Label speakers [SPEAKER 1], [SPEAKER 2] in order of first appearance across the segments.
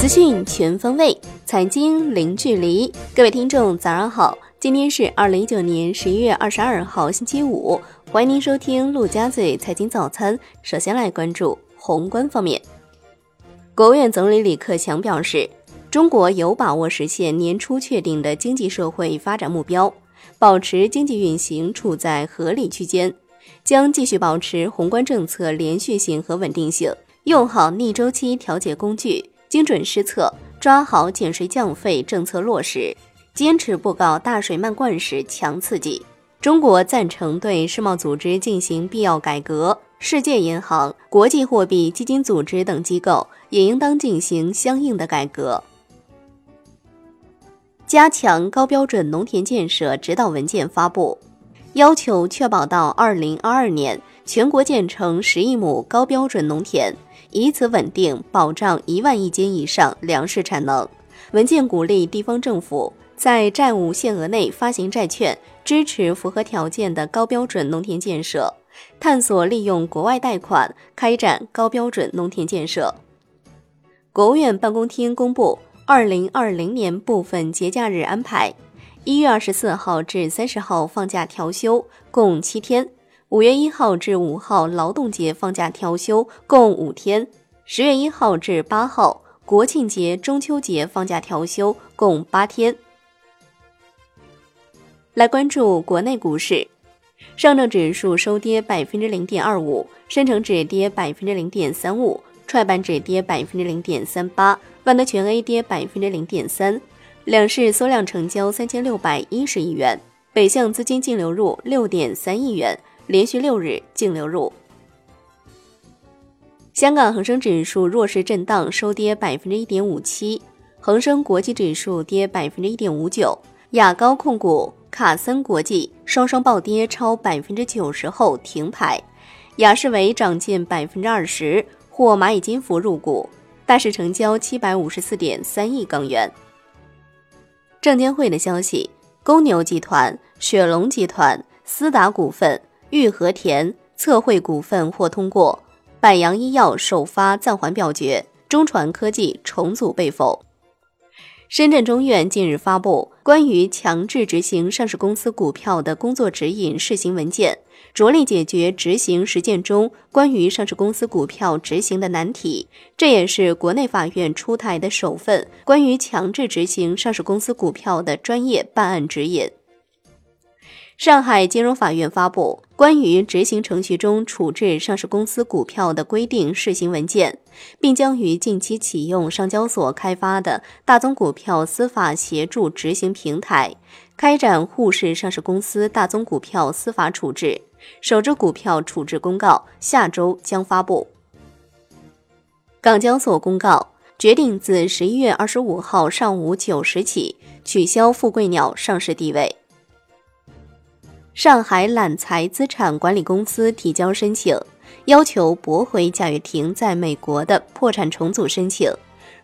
[SPEAKER 1] 资讯全方位，财经零距离。各位听众，早上好！今天是二零一九年十一月二十二号，星期五。欢迎您收听陆家嘴财经早餐。首先来关注宏观方面，国务院总理李克强表示，中国有把握实现年初确定的经济社会发展目标，保持经济运行处在合理区间，将继续保持宏观政策连续性和稳定性，用好逆周期调节工具。精准施策，抓好减税降费政策落实，坚持不搞大水漫灌式强刺激。中国赞成对世贸组织进行必要改革，世界银行、国际货币基金组织等机构也应当进行相应的改革。加强高标准农田建设指导文件发布，要求确保到二零二二年全国建成十亿亩高标准农田。以此稳定保障一万亿斤以上粮食产能。文件鼓励地方政府在债务限额内发行债券，支持符合条件的高标准农田建设，探索利用国外贷款开展高标准农田建设。国务院办公厅公布二零二零年部分节假日安排：一月二十四号至三十号放假调休，共七天。五月一号至五号劳动节放假调休共五天，十月一号至八号国庆节、中秋节放假调休共八天。来关注国内股市，上证指数收跌百分之零点二五，深成指跌百分之零点三五，创业板指跌百分之零点三八，万德全 A 跌百分之零点三。两市缩量成交三千六百一十亿元，北向资金净流入六点三亿元。连续六日净流入。香港恒生指数弱势震荡，收跌百分之一点五七。恒生国际指数跌百分之一点五九。雅高控股、卡森国际双双暴跌超百分之九十后停牌。雅士维涨近百分之二十，获蚂蚁金服入股。大市成交七百五十四点三亿港元。证监会的消息：公牛集团、雪龙集团、斯达股份。玉和田、测绘股份或通过，百洋医药首发暂缓表决，中传科技重组被否。深圳中院近日发布关于强制执行上市公司股票的工作指引试行文件，着力解决执行实践中关于上市公司股票执行的难题。这也是国内法院出台的首份关于强制执行上市公司股票的专业办案指引。上海金融法院发布关于执行程序中处置上市公司股票的规定试行文件，并将于近期启用上交所开发的大宗股票司法协助执行平台，开展沪市上市公司大宗股票司法处置。首支股票处置公告下周将发布。港交所公告决定自十一月二十五号上午九时起取消富贵鸟上市地位。上海揽财资产管理公司提交申请，要求驳回贾跃亭在美国的破产重组申请。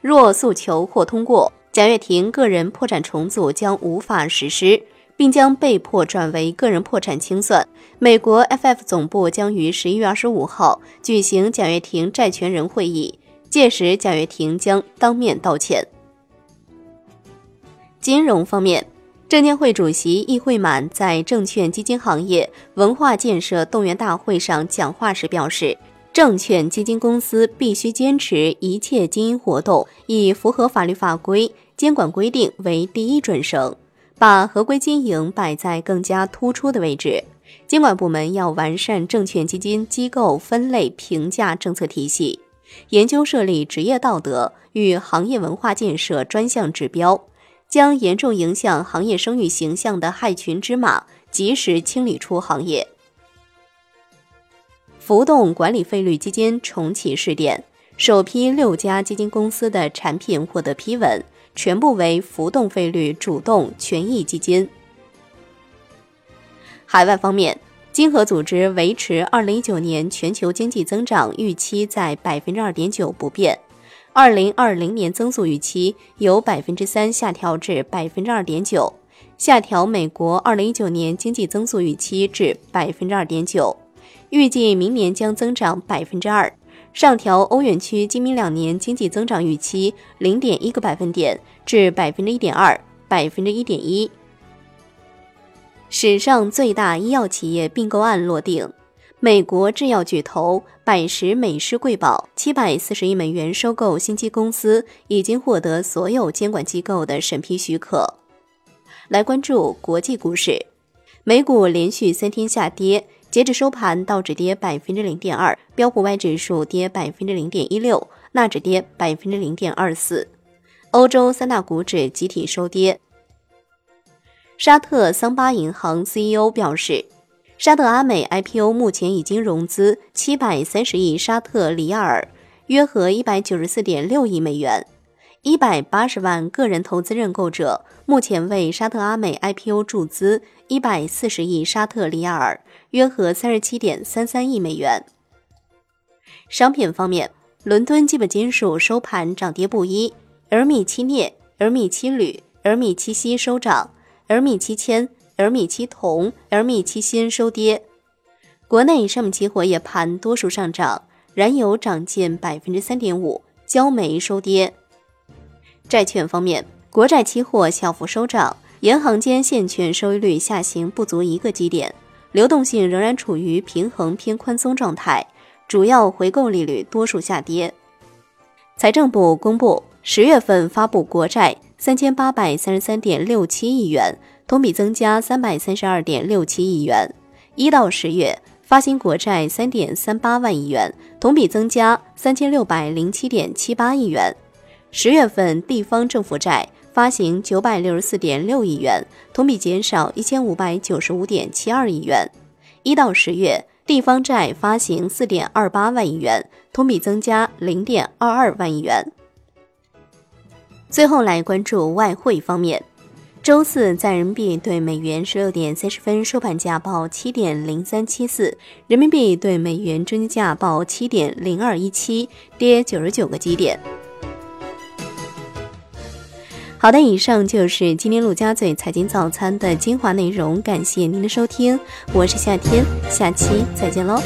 [SPEAKER 1] 若诉求或通过，贾跃亭个人破产重组将无法实施，并将被迫转为个人破产清算。美国 FF 总部将于十一月二十五号举行贾跃亭债权人会议，届时贾跃亭将当面道歉。金融方面。证监会主席易会满在证券基金行业文化建设动员大会上讲话时表示，证券基金公司必须坚持一切经营活动以符合法律法规、监管规定为第一准绳，把合规经营摆在更加突出的位置。监管部门要完善证券基金机构分类评价政策体系，研究设立职业道德与行业文化建设专项指标。将严重影响行业声誉形象的害群之马及时清理出行业。浮动管理费率基金重启试点，首批六家基金公司的产品获得批文，全部为浮动费率主动权益基金。海外方面，经合组织维持二零一九年全球经济增长预期在百分之二点九不变。二零二零年增速预期由百分之三下调至百分之二点九，下调美国二零一九年经济增速预期至百分之二点九，预计明年将增长百分之二。上调欧元区今明两年经济增长预期零点一个百分点至百分之一点二、百分之一点一。史上最大医药企业并购案落定，美国制药巨头百时美施贵宝七百四十亿美元收购新基公司，已经获得所有监管机构的审批许可。来关注国际股市，美股连续三天下跌，截至收盘，道指跌百分之零点二，标普 Y 指数跌百分之零点一六，纳指跌百分之零点二四。欧洲三大股指集体收跌。沙特桑巴银行 CEO 表示，沙特阿美 IPO 目前已经融资七百三十亿沙特里亚尔，约合一百九十四点六亿美元。一百八十万个人投资认购者目前为沙特阿美 IPO 注资一百四十亿沙特里亚尔，约合三十七点三三亿美元。商品方面，伦敦基本金属收盘涨跌不一，而米七镍、而米七铝、而米七锡收涨。而米七铅、而米七铜、而米七锌收跌。国内商品期货夜盘多数上涨，燃油涨近百分之三点五，焦煤收跌。债券方面，国债期货小幅收涨，银行间现券收益率下行不足一个基点，流动性仍然处于平衡偏宽松状态，主要回购利率多数下跌。财政部公布十月份发布国债。三千八百三十三点六七亿元，同比增加三百三十二点六七亿元。一到十月发行国债三点三八万亿元，同比增加三千六百零七点七八亿元。十月份地方政府债发行九百六十四点六亿元，同比减少一千五百九十五点七二亿元。一到十月地方债发行四点二八万亿元，同比增加零点二二万亿元。最后来关注外汇方面，周四在人民币对美元十六点三十分收盘价报七点零三七四，人民币对美元中间价报七点零二一七，跌九十九个基点。好的，以上就是今天陆家嘴财经早餐的精华内容，感谢您的收听，我是夏天，下期再见喽。